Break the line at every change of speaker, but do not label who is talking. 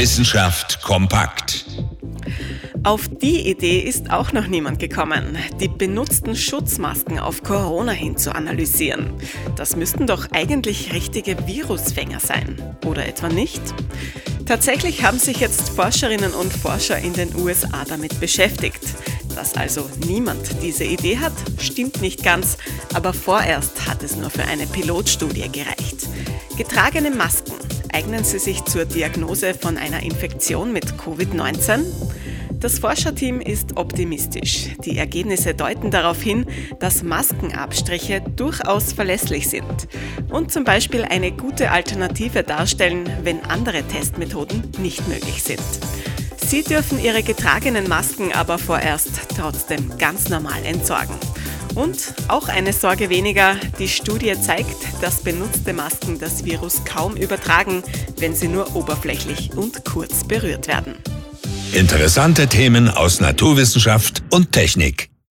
Wissenschaft kompakt.
Auf die Idee ist auch noch niemand gekommen, die benutzten Schutzmasken auf Corona hin zu analysieren. Das müssten doch eigentlich richtige Virusfänger sein, oder etwa nicht? Tatsächlich haben sich jetzt Forscherinnen und Forscher in den USA damit beschäftigt. Dass also niemand diese Idee hat, stimmt nicht ganz, aber vorerst hat es nur für eine Pilotstudie gereicht. Getragene Masken, eignen sie sich zur Diagnose von einer Infektion mit Covid-19? Das Forscherteam ist optimistisch. Die Ergebnisse deuten darauf hin, dass Maskenabstriche durchaus verlässlich sind und zum Beispiel eine gute Alternative darstellen, wenn andere Testmethoden nicht möglich sind. Sie dürfen ihre getragenen Masken aber vorerst trotzdem ganz normal entsorgen. Und auch eine Sorge weniger, die Studie zeigt, dass benutzte Masken das Virus kaum übertragen, wenn sie nur oberflächlich und kurz berührt werden.
Interessante Themen aus Naturwissenschaft und Technik.